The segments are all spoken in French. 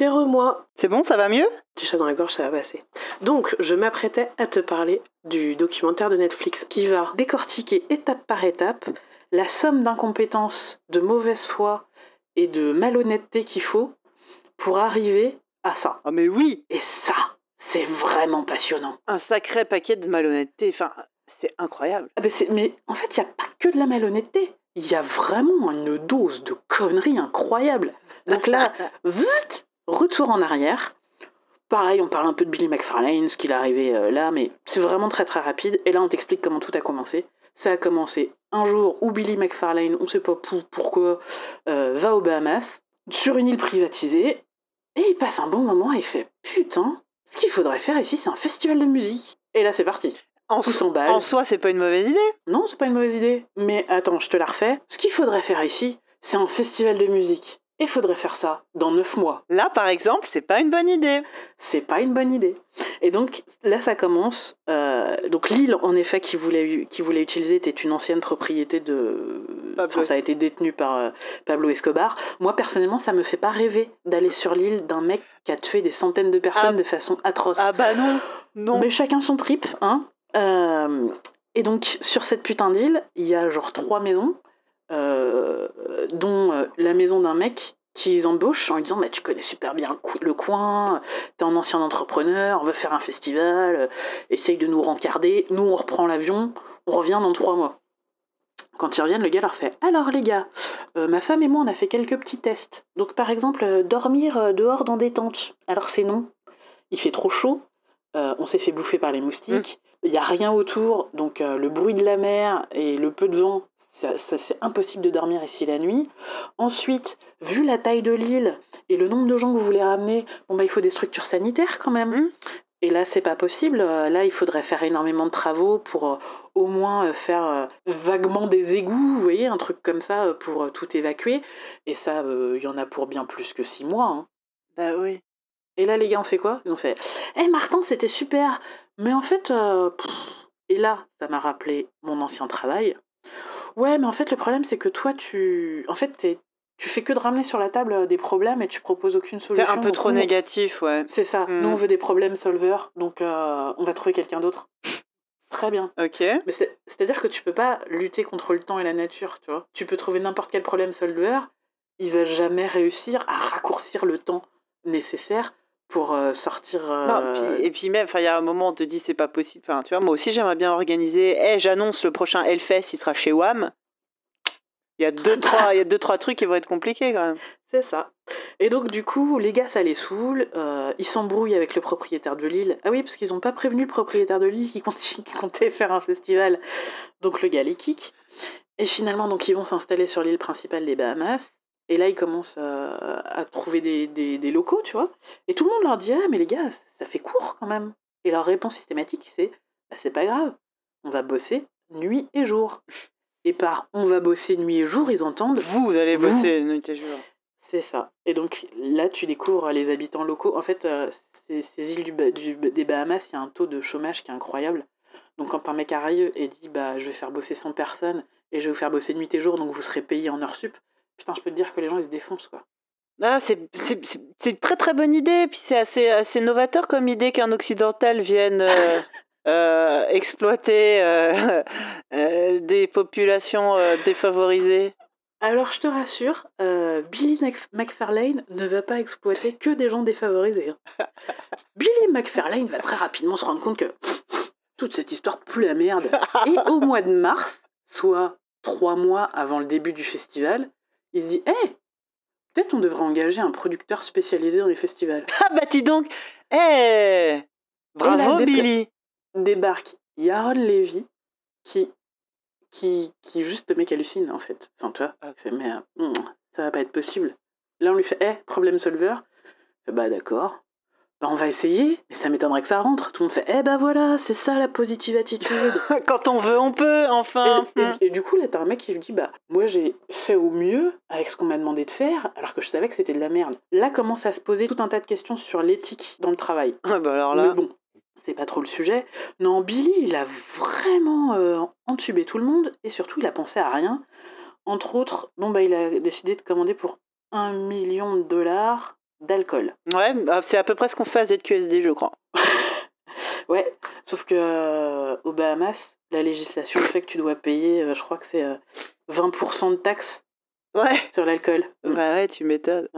c'est re-moi. C'est bon, ça va mieux? Petit chat dans la gorge, ça va passer. Donc, je m'apprêtais à te parler du documentaire de Netflix qui va décortiquer étape par étape la somme d'incompétences, de mauvaise foi et de malhonnêteté qu'il faut pour arriver à ça. Ah mais oui Et ça, c'est vraiment passionnant. Un sacré paquet de malhonnêteté, enfin, c'est incroyable. Ah ben mais en fait, il n'y a pas que de la malhonnêteté. Il y a vraiment une dose de conneries incroyable. Donc là, vzt, retour en arrière. Pareil, on parle un peu de Billy McFarlane, ce qu'il est arrivé euh, là, mais c'est vraiment très très rapide. Et là, on t'explique comment tout a commencé. Ça a commencé un jour où Billy McFarlane, on sait pas pour- pourquoi, euh, va aux Bahamas, sur une île privatisée, et il passe un bon moment et il fait Putain, ce qu'il faudrait faire ici, c'est un festival de musique. Et là, c'est parti. En, Tout s'emballe. en soi, c'est pas une mauvaise idée. Non, c'est pas une mauvaise idée. Mais attends, je te la refais. Ce qu'il faudrait faire ici, c'est un festival de musique. Et faudrait faire ça dans 9 mois. Là, par exemple, c'est pas une bonne idée. C'est pas une bonne idée. Et donc là, ça commence. euh, donc l'île, en effet, qui voulait, qui voulait utiliser était une ancienne propriété de. Enfin, ça a été détenu par euh, Pablo Escobar. Moi, personnellement, ça me fait pas rêver d'aller sur l'île d'un mec qui a tué des centaines de personnes Ah. de façon atroce. Ah bah non, non. Mais chacun son trip, hein. Euh, et donc, sur cette putain d'île, il y a genre trois maisons, dont euh, la maison d'un mec qu'ils embauchent en lui disant Mais Tu connais super bien le, coin, t'es un ancien entrepreneur, on veut faire un festival, euh, essaye de nous rencarder. Nous, on reprend l'avion, on revient dans trois mois. Quand ils reviennent, le gars leur fait Alors, les gars, euh, ma femme et moi, on a fait quelques petits tests. Donc, par exemple, euh, dormir euh, dehors dans des tentes. Alors, c'est non. Il fait trop chaud. euh, on s'est fait bouffer par les moustiques. Il n'y a rien autour. Donc, euh, le bruit de la mer et le peu de vent, c'est impossible de dormir ici la nuit. Ensuite, vu la taille de l'île et le nombre de gens que vous voulez ramener, bon, bah, il faut des structures sanitaires quand même. Mhm. Et là, c'est pas possible. Euh, Là, il faudrait faire énormément de travaux pour euh, au moins euh, faire vaguement des égouts, vous voyez, un truc comme ça pour tout évacuer. Et ça, euh, il y en a pour bien plus que six mois. hein. Bah oui. Et là, les gars ont fait quoi? Ils ont fait Eh Martin, c'était super Mais en fait, euh, et là, ça m'a rappelé mon ancien travail. Ouais, mais en fait, le problème, c'est que toi, tu. En fait, t'es- tu fais que de ramener sur la table euh, des problèmes et tu proposes aucune C'est solution. un peu trop nous, négatif, ouais. C'est ça. Hmm. Nous, on veut des problèmes solvers, donc euh, on va trouver quelqu'un d'autre. Très bien. Ok. Mais c'est- c'est-à-dire que tu peux pas lutter contre le temps et la nature, tu vois. Tu peux trouver n'importe quel problème solver, il va jamais réussir à raccourcir le temps nécessaire pour euh, sortir. euh, Non, puis- et puis même, il y a un moment, on te dit c'est pas possible. Enfin, tu vois, moi aussi, j'aimerais bien organiser. Eh, j'annonce le prochain Hellfest, il sera chez WAM. Il y a deux, trois, il y a deux, trois trucs qui vont être compliqués quand même. C'est ça. Et donc, du coup, les gars, ça les saoule. euh, ils s'embrouillent avec le propriétaire de l'île. Ah oui, parce qu'ils n'ont pas prévenu le propriétaire de l'île qui comptait faire un festival. Donc, le gars les kick. Et finalement, donc, ils vont s'installer sur l'île principale des Bahamas. Et là, ils commencent à trouver des, des- des locaux, tu vois. Et tout le monde leur dit Ah, mais les gars, ça fait court quand même. Et leur réponse systématique, c'est Bah, c'est pas grave. On va bosser nuit et jour. Et par on va bosser nuit et jour, ils entendent Vous, vous allez bosser nuit et jour. c'est ça. Et donc là, tu découvres les habitants locaux. En fait, euh, ces, ces îles du Ba- du- des Bahamas, il y a un taux de chômage qui est incroyable. Donc quand un mec arrive et dit bah je vais faire bosser 100 personnes et je vais vous faire bosser nuit et jour, donc vous serez payé en heures sup. Putain, je peux te dire que les gens ils se défoncent quoi. Ah, c'est une très très bonne idée. Puis c'est assez, assez novateur comme idée qu'un occidental vienne euh, euh, exploiter euh, des populations défavorisées. Alors je te rassure, Billy Mc- McFarlane ne va pas exploiter que des gens défavorisés. hein. Billy McFarlane va très rapidement se rendre compte que toute cette histoire pue la merde. Et au mois de mars, soit trois mois avant le début du festival, il se dit Hé, peut-être on devrait engager un producteur spécialisé dans les festivals. Ah bah dis donc Eh Bravo Billy Débarque Yaron Levy, qui, qui, qui juste le mec hallucine en fait. Enfin, tu vois, il fait Mais euh, hmm, ça va pas être possible. Là, on lui fait Hé, problème solver. Bah d'accord. Bah, on va essayer, mais ça m'étonnerait que ça rentre. Tout le monde fait Eh bah voilà, c'est ça la positive attitude. Quand on veut, on peut, enfin Et, et- et du coup, là, t'as un mec qui lui dit Bah, moi, j'ai fait au mieux avec ce qu'on m'a demandé de faire, alors que je savais que c'était de la merde. Là commence à se poser tout un tas de questions sur l'éthique dans le travail. Ah bah alors Mais là... bon, c'est pas trop le sujet. Non, Billy, il a vraiment euh, entubé tout le monde, et surtout, il a pensé à rien. Entre autres, bon, bah, il a décidé de commander pour un million de dollars d'alcool. Ouais, bah, c'est à peu près ce qu'on fait à ZQSD, je crois. Ouais, sauf que euh, aux Bahamas, la législation fait que tu dois payer, euh, je crois que c'est euh, 20% de taxes Ouais. sur l'alcool. Ouais, ouais, tu m'étonnes.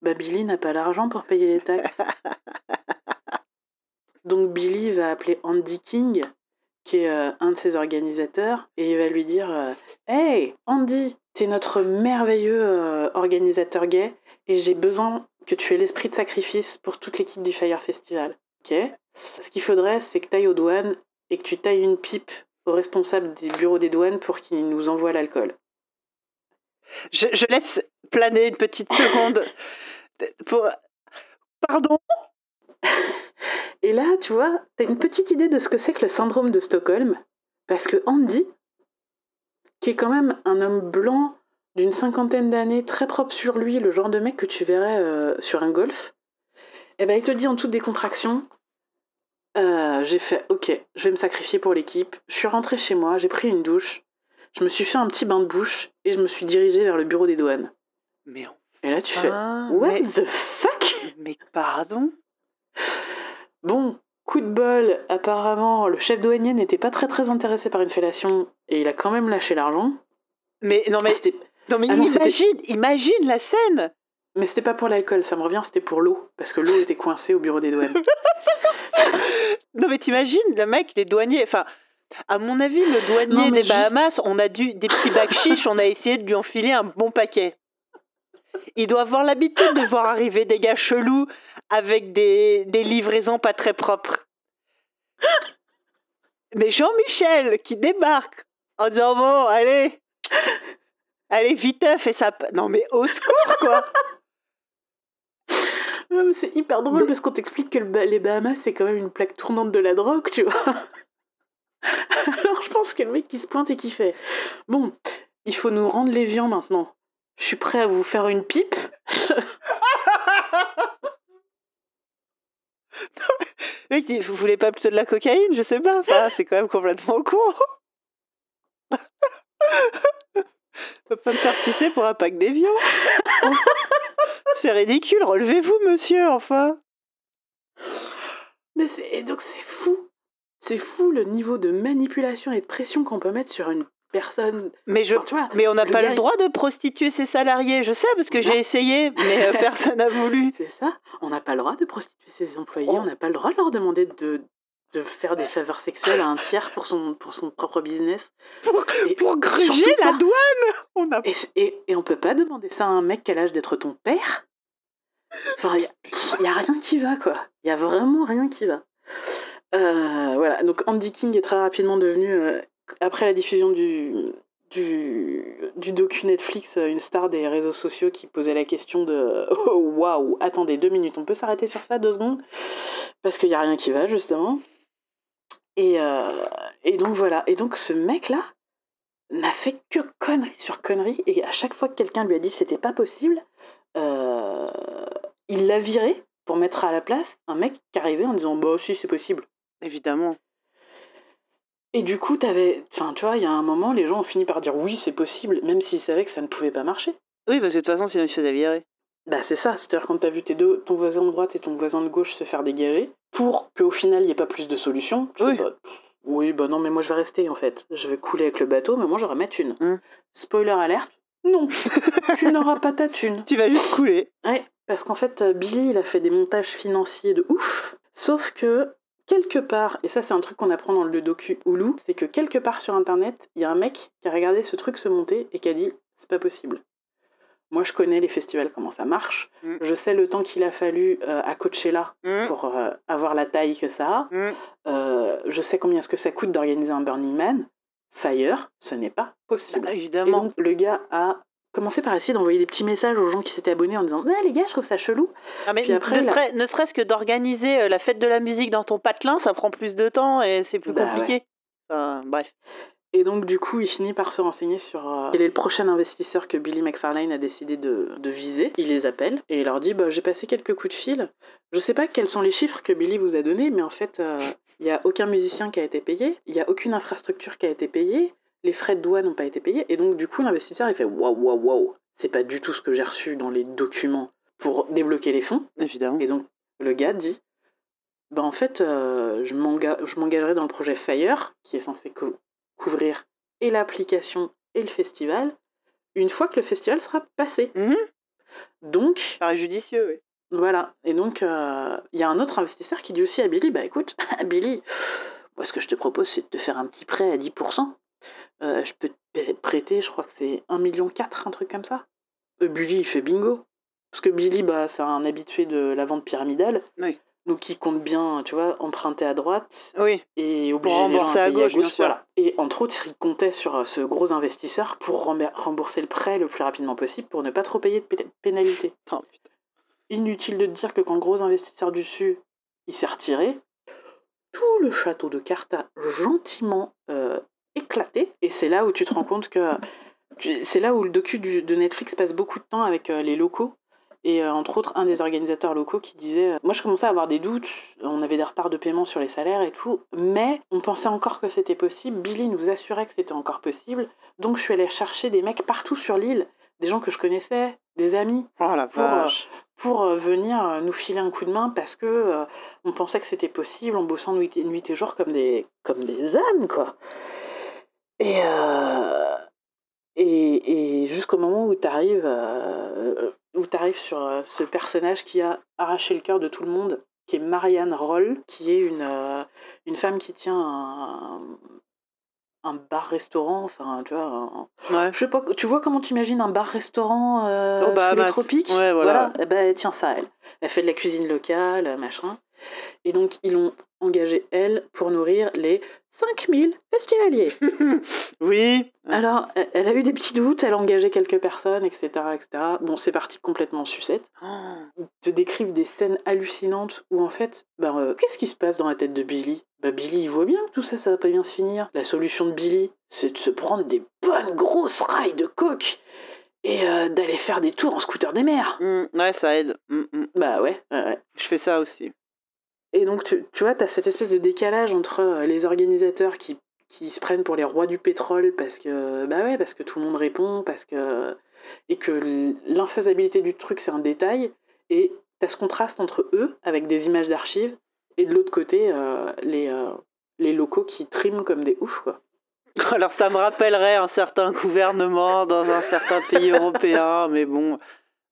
Bah, Billy n'a pas l'argent pour payer les taxes. Donc Billy va appeler Andy King, qui est euh, un de ses organisateurs, et il va lui dire euh, Hey, Andy, t'es notre merveilleux organisateur gay, et j'ai besoin que tu aies l'esprit de sacrifice pour toute l'équipe du Fire Festival. Ok? Ce qu'il faudrait, c'est que tu ailles aux douanes et que tu tailles une pipe au responsable du bureau des douanes pour qu'il nous envoie l'alcool. Je, je laisse planer une petite seconde pour. Pardon? Et là, tu vois, t'as une petite idée de ce que c'est que le syndrome de Stockholm? Parce que Andy, qui est quand même un homme blanc d'une cinquantaine d'années, très propre sur lui, le genre de mec que tu verrais euh, sur un golf, eh ben, il te dit en toute décontraction euh, J'ai fait OK, je vais me sacrifier pour l'équipe. Je suis rentrée chez moi, j'ai pris une douche, je me suis fait un petit bain de bouche et je me suis dirigée vers le bureau des douanes. Mais Et là, tu fais enfin, What mais, the fuck? mais pardon? Bon, coup de bol, apparemment, le chef douanier n'était pas très très intéressé par une fellation et il a quand même lâché l'argent. Mais non, Ah, mais, non, mais Ah non, imagine, imagine la scène mais c'était pas pour l'alcool, ça me revient, c'était pour l'eau. Parce que l'eau était coincée au bureau des douanes. Non, mais t'imagines, le mec, les douaniers. Enfin, à mon avis, le douanier Non, des juste- Bahamas, on a dû. Des petits bacs chiches, on a essayé de lui enfiler un bon paquet. Il doit avoir l'habitude de voir arriver des gars chelous avec des, des livraisons pas très propres. Mais Jean-Michel qui débarque en disant Bon, allez, allez, vite, fais ça. Non, mais au secours, quoi c'est hyper drôle Mais- parce qu'on t'explique que le les Bahamas, c'est quand même une plaque tournante de la drogue, tu vois. Alors je pense que le mec qui se pointe et qui fait Bon, il faut nous rendre les viands maintenant. Je suis prêt à vous faire une pipe. Mec, vous voulez pas plutôt de la cocaïne? Je sais pas, enfin, c'est quand même complètement con. Peut pas me faire sucer pour un pack d'évian. c'est ridicule, relevez-vous, monsieur, enfin. Mais c'est et donc c'est fou. C'est fou le niveau de manipulation et de pression qu'on peut mettre sur une personne. Mais, je, Enfin, tu vois, mais on n'a pas le droit de prostituer ses salariés, je sais, parce que j'ai essayé, mais euh, personne n'a voulu. c'est ça. On n'a pas le droit de prostituer ses employés. Oh. On n'a pas le droit de leur demander de, de faire des faveurs sexuelles à un tiers pour son, pour son propre business. Pour, Et pour gruger la pas- douane on a... Et, et, et on peut pas demander ça à un mec qui a l'âge d'être ton père Enfin, il y, a rien qui va, quoi. Il y a vraiment rien qui va. Euh, voilà, donc Andy King est très rapidement devenu, euh, après la diffusion du, du, du docu Netflix, euh, une star des réseaux sociaux qui posait la question de Oh waouh, attendez deux minutes, on peut s'arrêter sur ça deux secondes? Parce qu'il n'y a rien qui va, justement. Et, euh, et donc voilà, et donc ce mec-là n'a fait que conneries sur conneries, et à chaque fois que quelqu'un lui a dit que c'était pas possible, euh, il l'a viré pour mettre à la place un mec qui arrivait en disant Bah si, c'est possible. Évidemment. Et du coup, t'avais. Enfin, tu vois, il y a un moment, les gens ont fini par dire oui, c'est possible, même s'ils savaient que ça ne pouvait pas marcher. Oui, parce que de toute façon, sinon il se faisait virer. Bah, c'est ça. C'est-à-dire quand t'as vu tes deux, ton voisin de droite et ton voisin de gauche se faire dégager, pour qu'au final, il n'y ait pas plus de solutions, tu Oui. fais, bah, oui, bah non, mais moi je vais rester en fait. Je vais couler avec le bateau, mais moi j'aurai ma thune. Hum. Spoiler alerte non, tu n'auras pas ta thune. Tu vas juste couler. Ouais, parce qu'en fait, euh, Billy, il a fait des montages financiers de ouf. Sauf que, quelque part, et ça c'est un truc qu'on apprend dans le docu Hulu, c'est que quelque part sur Internet, il y a un mec qui a regardé ce truc se monter et qui a dit c'est pas possible. Moi, je connais les festivals, comment ça marche. Mm. Je sais le temps qu'il a fallu euh, à Coachella Hum, pour euh, avoir la taille que ça a. hum. Euh, je sais combien est-ce que ça coûte d'organiser un Burning Man. Fire, ce n'est pas possible. Ah, Et évidemment. donc, le gars a commencé par essayer d'envoyer des petits messages aux gens qui s'étaient abonnés en disant Ah, les gars, je trouve ça chelou. Ah, mais puis après, ne, la- serait, ne serait-ce que d'organiser la fête de la musique dans ton patelin, ça prend plus de temps et c'est plus Bah, compliqué. Enfin, bref. Et donc, du coup, il finit par se renseigner sur euh, quel est le prochain investisseur que Billy McFarlane a décidé de, de viser. Il les appelle et il leur dit bah, J'ai passé quelques coups de fil. Je sais pas quels sont les chiffres que Billy vous a donnés, mais en fait, euh, il n'y a aucun musicien qui a été payé, il n'y a aucune infrastructure qui a été payée, les frais de douane n'ont pas été payés. Et donc, du coup, l'investisseur, il fait Waouh, waouh, waouh, c'est pas du tout ce que j'ai reçu dans les documents. pour débloquer les fonds. Évidemment. Et donc, le gars dit bah, En fait, euh, je m'enga- je m'engagerai dans le projet Fire, qui est censé cou- couvrir et l'application et le festival, une fois que le festival sera passé. Mhm. Donc, Pareil judicieux, oui. voilà. Et donc, euh, il y a un autre investisseur qui dit aussi à Billy Bah écoute, Billy, moi, ce que je te propose, c'est de te faire un petit prêt à 10%. Euh, je peux te prêter, je crois que c'est 1,4 million, un truc comme ça. Euh, Billy, il fait bingo. Parce que Billy, bah, c'est un habitué de la vente pyramidale. Oui. Donc, il compte bien, tu vois, emprunter à droite Oui. et obliger les gens rembourser à payer gauche, bien sûr. Voilà. Et entre autres, il comptait sur euh, ce gros investisseur pour rembourser le prêt le plus rapidement possible pour ne pas trop payer de pé- pénalité. Oh. Inutile de te dire que quand le gros investisseur du Sud il s'est retiré, tout le château de cartes a gentiment euh, éclaté. Et c'est là où tu te rends compte que. tu- C'est là où le docu du- de Netflix passe beaucoup de temps avec euh, les locaux. Et euh, entre autres, un des organisateurs locaux qui disait euh, Moi, je commençais à avoir des doutes, on avait des retards de paiement sur les salaires et tout, mais on pensait encore que c'était possible. Billy nous assurait que c'était encore possible. Donc, je suis allée chercher des mecs partout sur l'île, des gens que je connaissais, des amis Oh la Pour, euh, vache. pour venir nous filer un coup de main parce que euh, on pensait que c'était possible en bossant nuit et, nuit et jour comme des, comme des ânes, quoi. Et, euh, et, et jusqu'au moment où tu arrives, où t'arrives sur euh, ce personnage qui a arraché le cœur de tout le monde, qui est Marianne Roll, qui est une, euh, une femme qui tient un, un bar-restaurant, enfin, tu vois, un- Ouais. je sais pas, tu vois comment tu imagines un bar-restaurant euh, Aux sous les tropiques? Ouais, voilà. Ben, elle tient ça, elle. Elle fait de la cuisine locale, machin. Et donc, ils l'ont engagée, elle, pour nourrir les 5000 festivaliers. oui. Alors, elle elle a eu des petits doutes, elle a engagé quelques personnes, etc. etc. Bon, c'est parti complètement en sucette. Oh. Ils te décrivent des scènes hallucinantes où, en fait, ben, euh, qu'est-ce qui se passe dans la tête de Billy? Bah, Billy, il voit bien que tout ça, ça va pas bien se finir. La solution de Billy, c'est de se prendre des bonnes grosses rails de coke et euh, d'aller faire des tours en scooter des mers. Mm, ouais, ça aide. Mm, mm. Bah ouais, ouais, ouais. Je fais ça aussi. Et donc, tu, tu vois, tu as cette espèce de décalage entre euh, les organisateurs qui, qui se prennent pour les rois du pétrole parce que, bah ouais, parce que tout le monde répond, parce que. et que l'infaisabilité du truc, c'est un détail. Et tu as ce contraste entre eux, avec des images d'archives, et de l'autre côté, euh, les, euh, les locaux qui triment comme des oufs, quoi. Alors ça me rappellerait un certain gouvernement dans un certain pays européen, mais bon,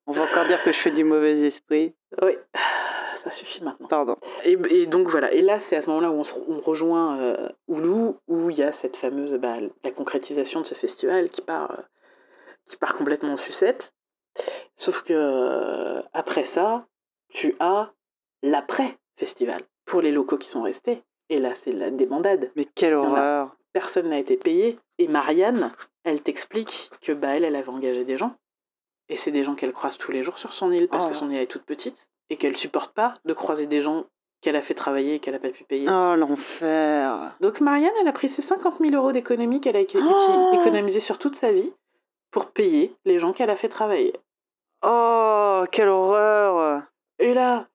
on va encore dire que je fais du mauvais esprit. Oui, ça suffit maintenant. Pardon. Et, et donc voilà, et là c'est à ce moment-là où on, se- on rejoint euh, Oulu, où il y a cette fameuse bah, la concrétisation de ce festival qui part, euh, qui part complètement en sucette. Sauf que euh, après ça, tu as l'après-festival pour les locaux qui sont restés. Et là c'est la débandade. Mais quelle horreur. Personne n'a été payé. Et Marianne, elle t'explique que bah elle, elle avait engagé des gens. Et c'est des gens qu'elle croise tous les jours sur son île parce Oh. que son île est toute petite et qu'elle supporte pas de croiser des gens qu'elle a fait travailler et qu'elle a pas pu payer. Oh l'enfer. Donc Marianne, elle a pris ses 50 000 euros d'économie qu'elle a Oh. éco- économisé sur toute sa vie pour payer les gens qu'elle a fait travailler. Oh, quelle horreur. Et là,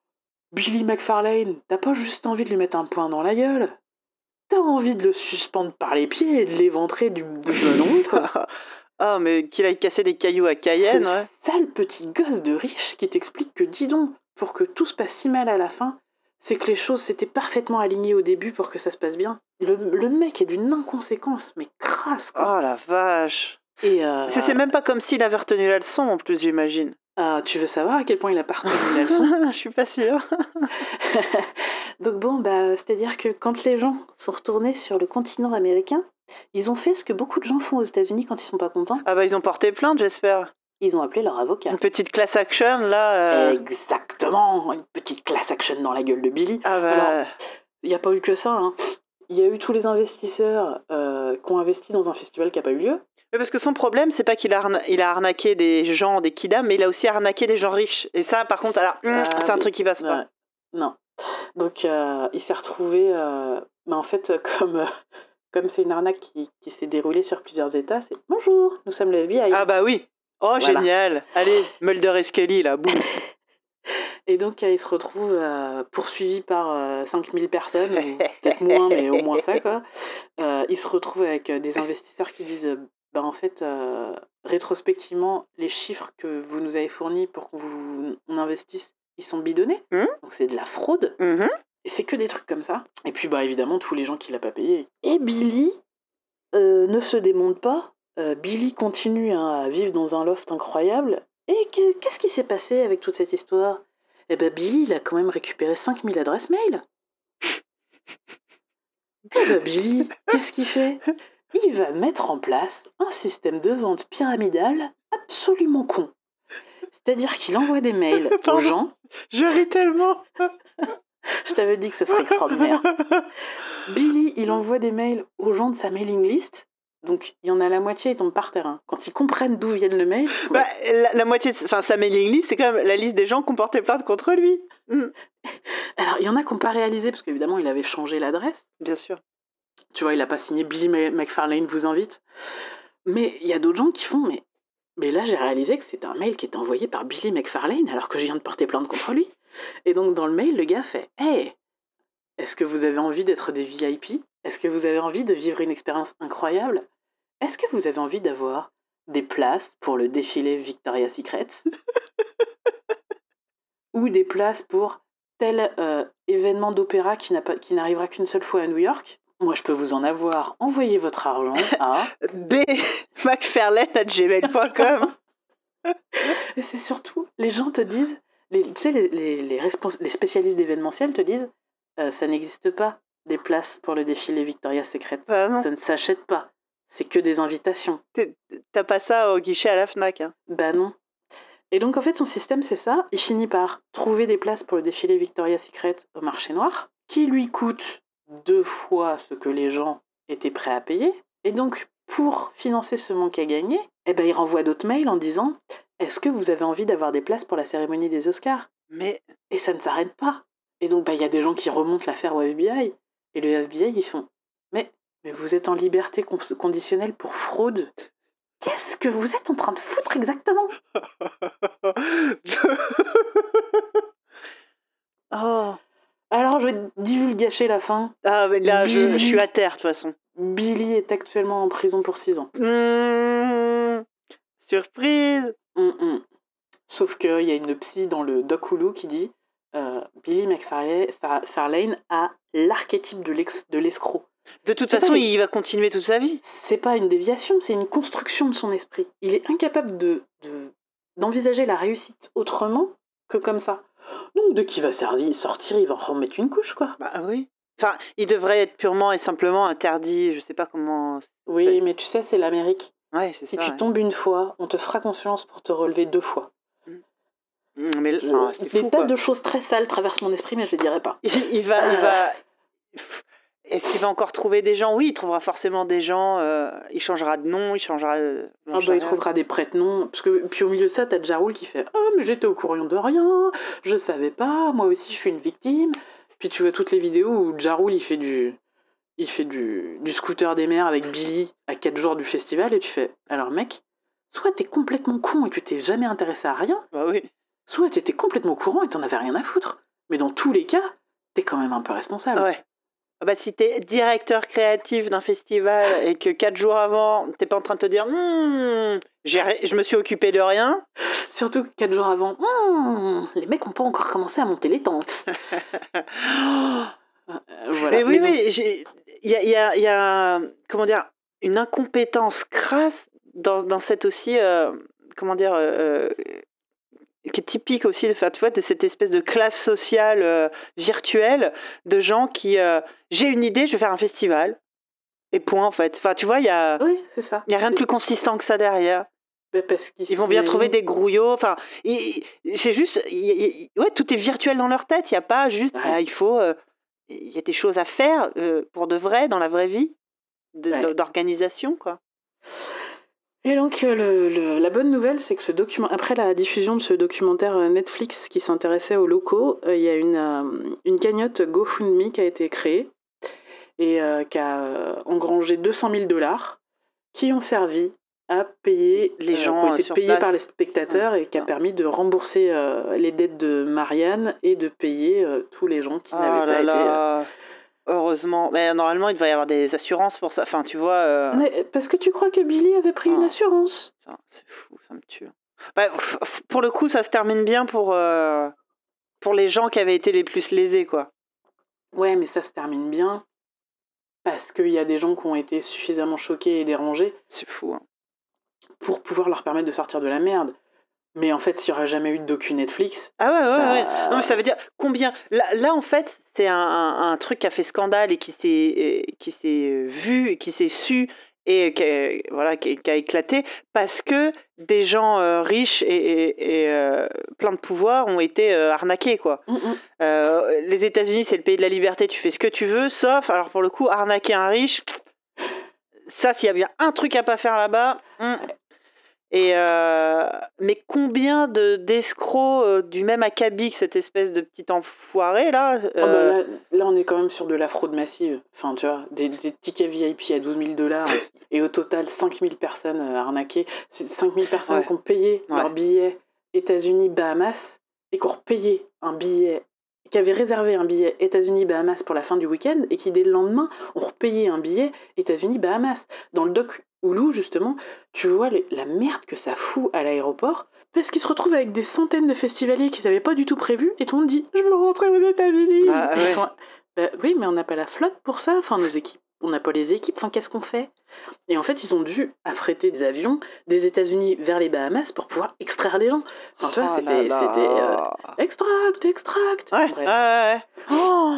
Billy McFarlane, t'as pas juste envie de lui mettre un poing dans la gueule T'as envie de le suspendre par les pieds et de l'éventrer du, de honte Ah, mais qu'il aille casser des cailloux à Cayenne, Ce ouais. sale petit gosse de riche qui t'explique que, dis donc, pour que tout se passe si mal à la fin, c'est que les choses s'étaient parfaitement alignées au début pour que ça se passe bien. Le, le mec est d'une inconséquence, mais crasse, quoi. Oh la vache. Et euh, C'est même pas comme s'il avait retenu la leçon en plus, j'imagine. ah, tu veux savoir à quel point il a pas retenu la leçon? Je suis pas sûre. Donc bon, bah, c'est-à-dire que quand les gens sont retournés sur le continent américain, ils ont fait ce que beaucoup de gens font aux États-Unis quand ils sont pas contents. Ah bah ils ont porté plainte, j'espère. Ils ont appelé leur avocat. Une petite class action là. euh. Exactement, une petite class action dans la gueule de Billy. Ah bah. Il n'y a pas eu que ça. hein. Il y a eu tous les investisseurs euh, qui ont investi dans un festival qui n'a pas eu lieu. Mais parce que son problème, c'est pas qu'il a, arna- il a arnaqué des gens, des kidams, mais il a aussi arnaqué des gens riches. Et ça, par contre, alors, hum, Ah, c'est un mais- truc qui passe pas. Non. Donc euh, il s'est retrouvé, mais en fait, comme comme c'est une arnaque qui, qui s'est déroulée sur plusieurs États, c'est bonjour, nous sommes le FBI. Ah bah oui. Oh, Voilà. génial. Allez, Mulder et Scully, là, boum. Et donc euh, il se retrouve euh, poursuivi par euh, 5000 personnes, peut-être moins, mais au moins ça quoi. Euh, il se retrouve avec euh, des investisseurs qui disent, euh, bah en fait, rétrospectivement, les chiffres que vous nous avez fournis pour qu'on investisse, ils sont bidonnés. Mmh. Donc c'est de la fraude. Mhm. Et c'est que des trucs comme ça. Et puis, bah, évidemment, tous les gens qui l'ont pas payé. Et Billy euh, ne se démonte pas. Euh, Billy continue hein, à vivre dans un loft incroyable. Et que- qu'est-ce qui s'est passé avec toute cette histoire? Eh ben, Billy, il a quand même récupéré 5000 adresses mail. Eh ben, Billy, qu'est-ce qu'il fait? Il va mettre en place un système de vente pyramidal absolument con. C'est-à-dire qu'il envoie des mails aux gens. Je ris tellement. Je t'avais dit que ce serait extraordinaire. Billy, il envoie des mails aux gens de sa mailing list. Donc, il y en a la moitié, ils tombent par terrain. Quand ils comprennent d'où viennent le mail, ils Bah, la, la moitié, de- enfin sa mailing list, c'est quand même la liste des gens qui ont porté plainte contre lui. Mm. alors il y en a qui n'ont pas réalisé, parce qu'évidemment, il avait changé l'adresse. Bien sûr. Tu vois, il n'a pas signé Billy Ma- McFarlane vous invite. Mais il y a d'autres gens qui font, mais, mais là, j'ai réalisé que c'était un mail qui était envoyé par Billy McFarlane alors que je viens de porter plainte contre lui. Et donc, dans le mail, le gars fait Hey, est-ce que vous avez envie d'être des VIP Est-ce que vous avez envie de vivre une expérience incroyable? Est-ce que vous avez envie d'avoir des places pour le défilé Victoria's Secret Ou des places pour tel euh, événement d'opéra qui n'arrivera qu'une seule fois à New York? Moi, je peux vous en avoir. Envoyez votre argent à. B gmail.com. Et c'est surtout, les gens te disent, les, tu sais, les, les, les, respons- les spécialistes d'événementiel te disent, euh, ça n'existe pas des places pour le défilé Victoria's Secret. Bah Ça ne s'achète pas. C'est que des invitations. t'as pas ça au guichet à la Fnac. Hein. Bah non. Et donc en fait son système c'est ça, il finit par trouver des places pour le défilé Victoria's Secret au marché noir, qui lui coûte deux fois ce que les gens étaient prêts à payer. Et donc pour financer ce manque à gagner, eh ben, il renvoie d'autres mails en disant Est-ce que vous avez envie d'avoir des places pour la cérémonie des Oscars? Mais Et ça ne s'arrête pas. Et donc bah, il y a des gens qui remontent l'affaire au FBI. Et le FBI ils font Mais, mais vous êtes en liberté con- conditionnelle pour fraude. Qu'est-ce que vous êtes en train de foutre exactement? Oh. Alors, je vais divulgacher la fin. Ah mais là je suis à terre de toute façon. Billy est actuellement en prison pour 6 ans. Mmh. Surprise. Hum, hum. Sauf qu'il y a une psy dans le doc Hulu qui dit euh, Billy McFarlane Fa- Farlane a l'archétype de l'escroc. De toute façon, il va continuer toute sa vie. C'est pas une déviation, c'est une construction de son esprit. Il est incapable de de- d'envisager la réussite autrement que comme ça. Donc, de qui va servir, sortir, il va en remettre une couche, quoi. Bah oui. Enfin, il devrait être purement et simplement interdit. Je sais pas comment. Oui, mais tu sais, c'est l'Amérique. Ouais, c'est Si ça. tu ouais. tombes une fois, on te fera confiance pour te relever deux fois. Mmh, Mais enfin, c'est Des fou, tas quoi. de choses très sales traversent mon esprit, mais je les dirai pas. Il, il va, il va. Est-ce qu'il va encore trouver des gens? Oui, il trouvera forcément des gens. euh, il changera de nom, il changera. euh, Ah bah, il trouvera des prête-noms. Parce que, puis au milieu de ça, t'as Jaroul qui fait Ah, mais j'étais au courant de rien, je savais pas, moi aussi je suis une victime. Puis tu vois toutes les vidéos où Jaroul il fait du. Il fait du, du scooter des mers avec Billy à 4 jours du festival et tu fais Alors mec, soit t'es complètement con et tu t'es jamais intéressé à rien, Bah oui. soit t'étais complètement courant et t'en avais rien à foutre. Mais dans tous les cas, t'es quand même un peu responsable. Ouais. Ah Bah, si t'es directeur créatif d'un festival et que quatre jours avant, t'es pas en train de te dire Hmm, je me suis occupé de rien. Surtout que 4 jours avant, Hum, les mecs ont pas encore commencé à monter les tentes. Euh, voilà. Mais oui, Mais donc- il y a, y, a, y a, comment dire, une incompétence crasse dans, dans cette aussi, euh, comment dire, euh, euh, qui est typique aussi, enfin, tu vois, de cette espèce de classe sociale euh, virtuelle de gens qui, euh, j'ai une idée, je vais faire un festival, et point en fait. Enfin, tu vois, il y a, Oui, ça. y a rien de plus consistant que ça derrière. bah, parce qu'ils Ils vont bien trouver des grouillots. Enfin, c'est juste, il- il- ouais, tout est virtuel dans leur tête. Il n'y a pas juste, Ouais. ah, il faut, euh, il y a des choses à faire euh, pour de vrai dans la vraie vie, Ouais. d'organisation, quoi. Et donc, le- le- la bonne nouvelle, c'est que ce document, après la diffusion de ce documentaire Netflix qui s'intéressait aux locaux, euh, il y a une, euh, une cagnotte GoFundMe qui a été créée et qui a engrangé 200 000 dollars qui ont servi à payer Les euh, gens, qui ont été payés place. par les spectateurs et qui a permis de rembourser euh, les dettes de Marianne et de payer euh, tous les gens qui Oh n'avaient pas là été. heureusement. Mais normalement, il devrait y avoir des assurances pour ça. Enfin, tu vois. euh, Mais parce que tu crois que Billy avait pris une Ah. assurance? C'est fou, ça me tue. Bah, pour le coup, ça se termine bien pour, euh, pour les gens qui avaient été les plus lésés, quoi. Ouais, mais ça se termine bien parce qu'il y a des gens qui ont été suffisamment choqués et dérangés C'est fou. hein. Pour pouvoir leur permettre de sortir de la merde. Mais en fait, s'il n'y aurait jamais eu de docu Netflix, Ah ouais, ouais, ouais. bah, Non, mais ça veut dire combien? Là, là en fait, c'est un, un- un truc qui a fait scandale et qui s'est euh, vu et qui s'est su et qui a, voilà, qui, a- qui a éclaté parce que des gens euh, riches et, et- et, euh, plein de pouvoir ont été euh, arnaqués, quoi. hum. Euh, les États-Unis, c'est le pays de la liberté, tu fais ce que tu veux, sauf, alors pour le coup, arnaquer un riche, ça, s'il y a bien un truc à pas faire là-bas. hum. Et euh, mais combien de d'escrocs euh, du même acabit que cette espèce de petit enfoiré là Ah bah euh, là, là, on est quand même sur de la fraude massive. Enfin, tu vois, des, des tickets VIP à 12 000 dollars et au total 5 000 personnes euh, arnaquées. C'est 5 000 personnes Ouais. qui ont payé Ouais. leur billet États-Unis-Bahamas et qui ont payé un billet, qui avaient réservé un billet États-Unis-Bahamas pour la fin du week-end et qui, dès le lendemain, ont repayé un billet États-Unis-Bahamas. Dans le doc Hulu, justement, tu vois les- la merde que ça fout à l'aéroport parce qu'ils se retrouvent avec des centaines de festivaliers qu'ils n'avaient pas du tout prévu et tout le monde dit Je veux rentrer aux États-Unis. Bah, ouais. sont- Bah oui, mais on n'a pas la flotte pour ça, enfin nos équipes. On n'a pas les équipes, enfin qu'est-ce qu'on fait? Et en fait, ils ont dû affréter des avions des États-Unis vers les Bahamas pour pouvoir extraire les gens. Enfin, tu vois, oh c'était. euh, extract, extract Ouais, Bref. ouais, ouais. Oh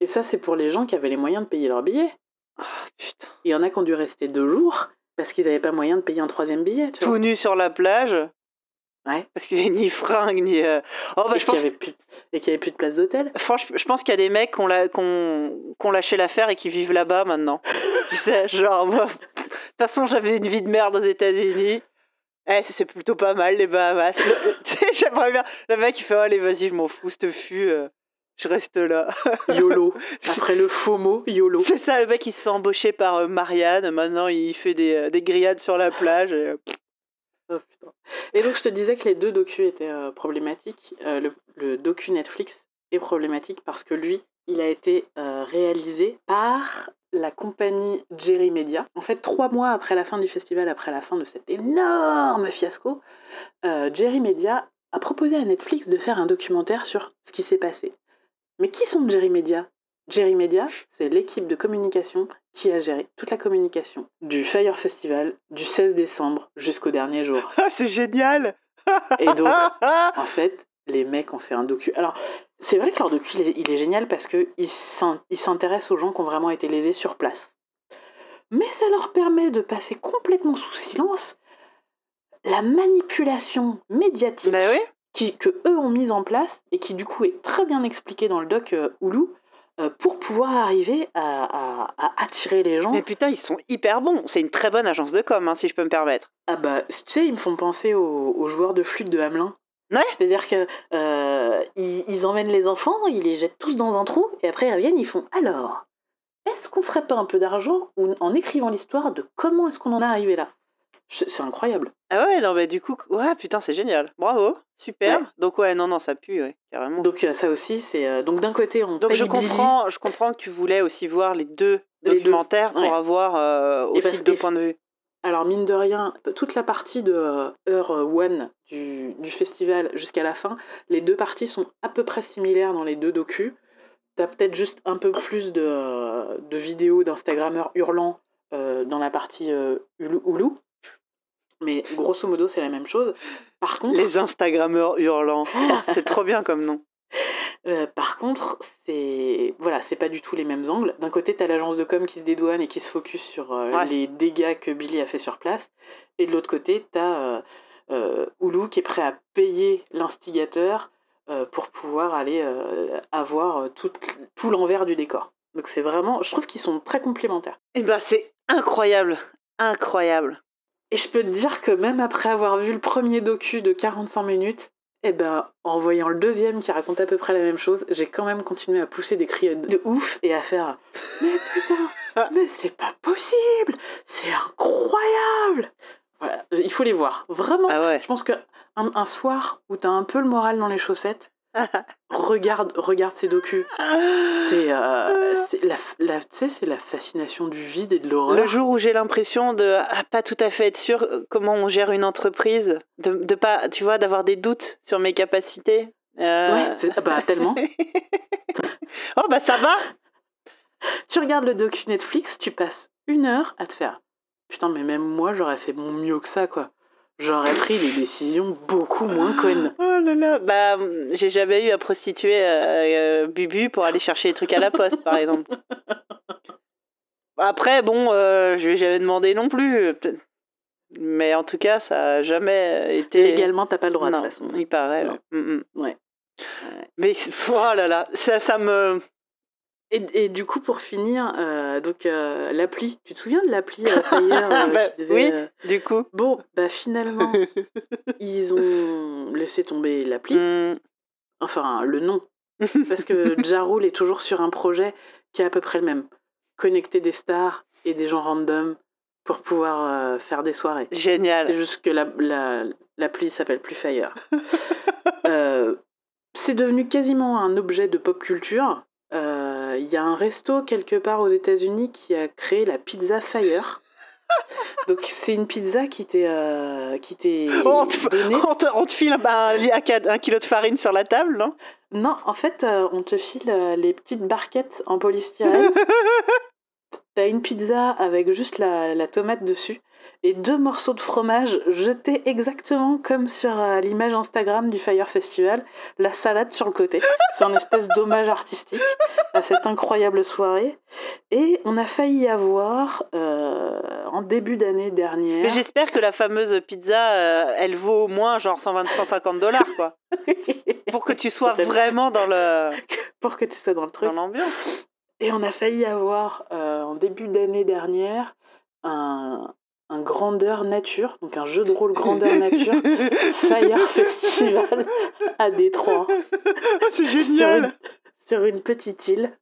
Et ça, c'est pour les gens qui avaient les moyens de payer leur billet. Ah, putain. Il y en a qui ont dû rester deux jours parce qu'ils n'avaient pas moyen de payer un troisième billet. Tu vois. Tout nu sur la plage. Ouais. Parce qu'il n'y avait ni fringues, ni. euh, Oh, bah, et je qu'il n'y avait, plus... avait de place d'hôtel. Franchement, je pense qu'il y a des mecs qui ont, la- lâché l'affaire et qui vivent là-bas maintenant. tu sais, genre, moi, de toute façon, j'avais une vie de merde aux États-Unis. Eh, c'est plutôt pas mal, les Bahamas. Le- Tu sais, j'aimerais bien. Le mec, il fait Allez, vas-y, je m'en fous, ce fût. euh, je reste là. YOLO. Après le faux mot, YOLO. C'est ça, le mec, il se fait embaucher par euh, Marianne. Maintenant, il fait des, des grillades sur la plage. et, Oh. Et donc, je te disais que les deux docus étaient euh, problématiques. Euh, le, docu Netflix est problématique parce que lui, il a été euh, réalisé par la compagnie Jerry Media. En fait, trois mois après la fin du festival, après la fin de cet énorme fiasco, Jerry Media a proposé à Netflix de faire un documentaire sur ce qui s'est passé. Mais qui sont Jerry Media? Jerry Media, c'est l'équipe de communication qui a géré toute la communication du Fire Festival du 16 décembre jusqu'au dernier jour. Ah, c'est génial Et donc, en fait, les mecs ont fait un docu. Alors, c'est vrai que leur docu, il est, il est génial parce qu'il s'intéresse aux gens qui ont vraiment été lésés sur place. Mais ça leur permet de passer complètement sous silence la manipulation médiatique Bah oui. qui, que eux ont mise en place et qui du coup est très bien expliquée dans le doc euh, Hulu pour pouvoir arriver à, à- à attirer les gens. Mais putain, ils sont hyper bons. C'est une très bonne agence de com, hein, si je peux me permettre. Ah bah, tu sais, ils me font penser aux, aux joueurs de flûte de Hamelin. Ouais. C'est-à-dire que euh, ils, ils emmènent les enfants, ils les jettent tous dans un trou, et après ils reviennent, ils font alors, est-ce qu'on ferait pas un peu d'argent en écrivant l'histoire de comment est-ce qu'on en est arrivé là? C'est incroyable. Ah ouais, non, mais du coup, ouais, putain, c'est génial. Bravo, super. Ouais. Donc ouais, non, non, ça pue, ouais, carrément. Donc euh, ça aussi, c'est euh, donc d'un côté on Donc je Billy, comprends, je comprends que tu voulais aussi voir les deux Les deux, documentaires pour ouais. avoir euh, aussi deux points de vue. Alors mine de rien, toute la partie de euh, heure one du, du festival jusqu'à la fin, les deux parties sont à peu près similaires dans les deux docus. T'as peut-être juste un peu plus de, de vidéos d'Instagrammeurs hurlant euh, dans la partie Hulu. Mais grosso modo c'est la même chose. Par contre, Les Instagrammeurs hurlants. c'est trop bien comme nom. Euh, par contre, c'est voilà, c'est pas du tout les mêmes angles. D'un côté, t'as l'agence de com qui se dédouane et qui se focus sur euh, Ouais. les dégâts que Billy a fait sur place, et de l'autre côté, t'as euh, euh, Hulu qui est prêt à payer l'instigateur euh, pour pouvoir aller euh, avoir euh, tout, tout l'envers du décor. Donc c'est vraiment, je trouve qu'ils sont très complémentaires. Eh ben c'est incroyable, incroyable. Et je peux te dire que même après avoir vu le premier docu de 45 minutes, eh ben, en voyant le deuxième qui raconte à peu près la même chose, j'ai quand même continué à pousser des cris de ouf et à faire Mais putain, mais c'est pas possible C'est incroyable Voilà, il faut les voir. Vraiment, Ah ouais. je pense que un, un soir où t'as un peu le moral dans les chaussettes, regarde, regarde ces docus. C'est euh, c'est la, la, c'est fascination du vide et de Le l'horreur. jour où j'ai l'impression de ah, pas tout à fait être sûr euh, comment on gère une entreprise, de, de pas, tu vois, d'avoir des doutes sur mes capacités. euh, Ouais, c'est- ah bah tellement. oh bah ça va. Tu regardes le docu Netflix, tu passes une heure à te faire. Putain, mais même moi, j'aurais fait mon mieux que ça, quoi. J'aurais pris des décisions beaucoup moins connes. Oh là là, bah j'ai jamais eu à prostituer euh, euh, Bubu pour aller chercher les trucs à la poste, par exemple. Après, bon, euh, je lui ai jamais demandé non plus. euh. Mais en tout cas, ça a jamais été. Légalement, t'as pas le droit, de non, toute façon. il paraît. Ouais. Mm, mm. Ouais. Mais oh là là, ça, ça me. Et, et du coup, pour finir, euh, donc euh, l'appli, tu te souviens de l'appli euh, euh, Bah, qui devait, oui. Du coup. Bon, bah finalement, ils ont laissé tomber l'appli, Mm. enfin le nom, parce que Jarul est toujours sur un projet qui est à peu près le même. Connecter des stars et des gens random pour pouvoir faire des soirées. C'est Génial. juste que la- la- l'appli s'appelle plus Fire. C'est devenu quasiment un objet de pop culture. Euh, Il y a un resto quelque part aux États-Unis qui a créé la pizza Fire. Donc c'est une pizza qui t'est euh, qui t'est Oh, on, on te- on te file un, un, un kilo de farine sur la table, non? Non, en fait, euh, on te file euh, les petites barquettes en polystyrène. T'as une pizza avec juste la, la tomate dessus et deux morceaux de fromage jetés exactement comme sur euh, l'image Instagram du Fire Festival, la salade sur le côté. C'est un espèce d'hommage artistique à cette incroyable soirée. Et on a failli avoir euh, en début d'année dernière. Mais j'espère que la fameuse pizza, euh, elle vaut au moins genre 120, 150 dollars, quoi. Pour que tu sois vraiment dans le pour que tu sois dans le truc. dans l'ambiance. Et on a failli avoir euh, en début d'année dernière un, un grandeur nature, donc un jeu de rôle grandeur nature, Fire Festival à Détroit, C'est sur une, génial. sur une petite île.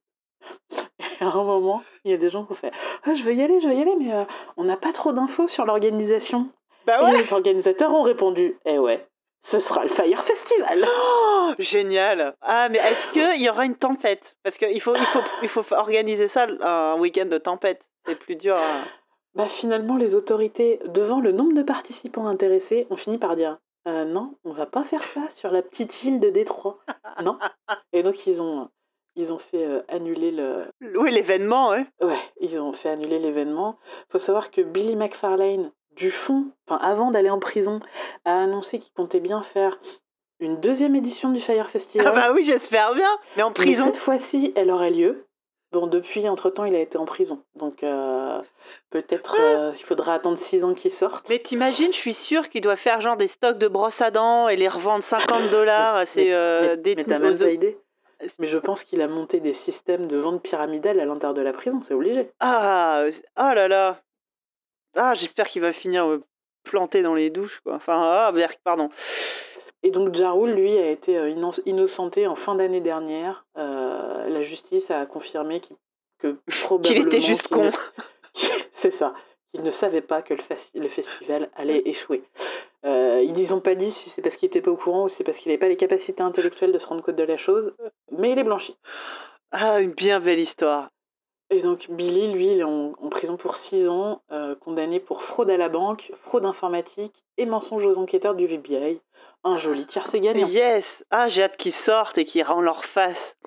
Et à un moment, il y a des gens qui ont fait Ah, Je veux y aller, je veux y aller, mais euh, on n'a pas trop d'infos sur l'organisation. Bah Et ouais. les organisateurs ont répondu Eh ouais, ce sera le Fire Festival. Oh, génial. Ah, mais est-ce qu'il y aura une tempête? Parce qu'il faut, il faut, il faut organiser ça un week-end de tempête. C'est plus dur. à- Bah finalement, les autorités, devant le nombre de participants intéressés, ont fini par dire Euh, non, on va pas faire ça sur la petite île de Détroit. Non. Et donc ils ont, ils ont fait euh, annuler le, Oui, l'événement, ouais. ouais, ils ont fait annuler l'événement. Faut savoir que Billy McFarlane, du fond, enfin avant d'aller en prison, a annoncé qu'il comptait bien faire une deuxième édition du Fire Festival. Ah bah oui, j'espère bien. Mais en Mais prison? cette fois-ci, elle aurait lieu. Bon, depuis, entre-temps, il a été en prison. Donc, euh, peut-être euh, il faudra attendre 6 ans qu'il sorte. Mais t'imagines, je suis sûre qu'il doit faire genre des stocks de brosses à dents et les revendre 50 dollars à ses euh, mais, t'as même pas idée. Mais je pense qu'il a monté des systèmes de vente pyramidale à l'intérieur de la prison, c'est obligé. Ah, ah là là. Ah, j'espère qu'il va finir euh, planté dans les douches, quoi. Enfin, ah, merde, pardon. Et donc, Jarul, lui, a été euh, inno- innocenté en fin d'année dernière. Euh, la justice a confirmé qu'il que probablement. était juste qu'il ne- con. C'est ça. Qu'il ne savait pas que le, fes- le festival allait échouer. Euh, ils n'ont pas dit si c'est parce qu'il était pas au courant ou si c'est parce qu'il n'avait pas les capacités intellectuelles de se rendre compte de la chose, mais il est blanchi. Ah, une bien belle histoire. Et donc Billy, lui, il est en, en prison pour 6 ans, euh, condamné pour fraude à la banque, fraude informatique et mensonge aux enquêteurs du FBI. Un joli tiercé gagnant. Yes. Ah, j'ai hâte qu'ils sortent et qu'ils rendent leur face.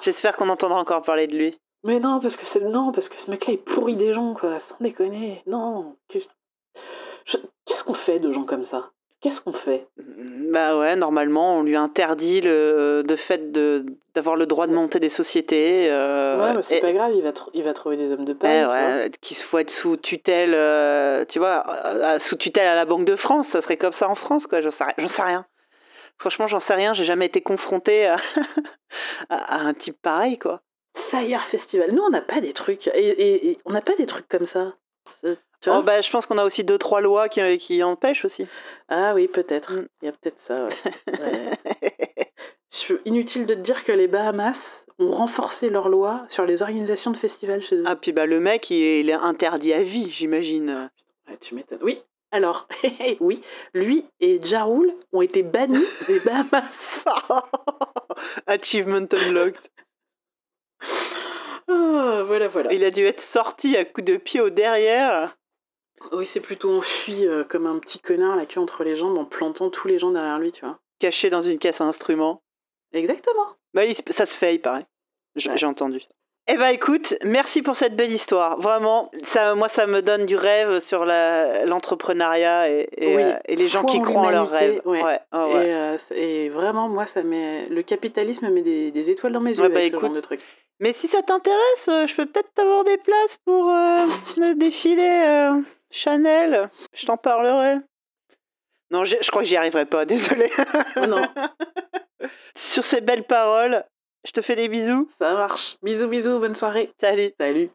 J'espère qu'on entendra encore parler de lui. Mais non, parce que c'est non, parce que ce mec-là est pourri des gens, quoi. Sans déconner. Non. Qu'est-ce qu'on fait de gens comme ça? Qu'est-ce qu'on fait? Bah ouais, normalement, on lui interdit le de fait de d'avoir le droit de monter des sociétés. euh, Ouais, mais c'est pas grave, il va, il va trouver des hommes de Ouais, paille. vois. ouais, qui se faut être sous tutelle, euh, tu vois, euh, sous tutelle à la Banque de France, ça serait comme ça en France, quoi. J'en sais, sais rien. Franchement, j'en sais rien. J'ai jamais été confrontée à, à- à un type pareil, quoi. Fire Festival. Nous, on n'a pas des trucs. Et, et- et on n'a pas des trucs comme ça. C'est- Tu vois Oh, bah, je pense qu'on a aussi deux trois lois qui, qui empêchent aussi. Ah oui, peut-être. Mm. Il y a peut-être ça. ouais. Inutile de te dire que les Bahamas ont renforcé leurs lois sur les organisations de festivals chez eux. ah puis bah le mec, il est, il est interdit à vie, j'imagine. Ouais, tu m'étonnes. Oui, Alors, oui, lui et Jarul ont été bannis des Bahamas. Achievement unlocked. Ah, voilà, voilà. Il a dû être sorti à coups de pied au derrière. Oui, c'est plutôt enfui euh, comme un petit connard, la queue entre les jambes, en plantant tous les gens derrière lui, tu vois. Caché dans une caisse à instruments. Exactement. Bah, il se- ça se fait, il paraît. J- Ouais. J'ai entendu ça. Eh ben écoute, merci pour cette belle histoire. Vraiment, ça, moi, ça me donne du rêve sur la- l'entrepreneuriat et, et, Oui, euh, et les gens foi qui en croient en leurs l'humanité, rêves. ouais. ouais, ouais. Et, euh, et vraiment, moi, ça met le capitalisme met des, des étoiles dans mes yeux Ouais, bah, avec ce genre écoute. de truc. Mais si ça t'intéresse, euh, je peux peut-être t'avoir des places pour euh, le défilé euh, Chanel. Je t'en parlerai. Non, je crois que j'y arriverai pas, désolé. Oh non, Sur ces belles paroles, je te fais des bisous. ça marche. Bisous, bisous, bonne soirée. Salut. Salut.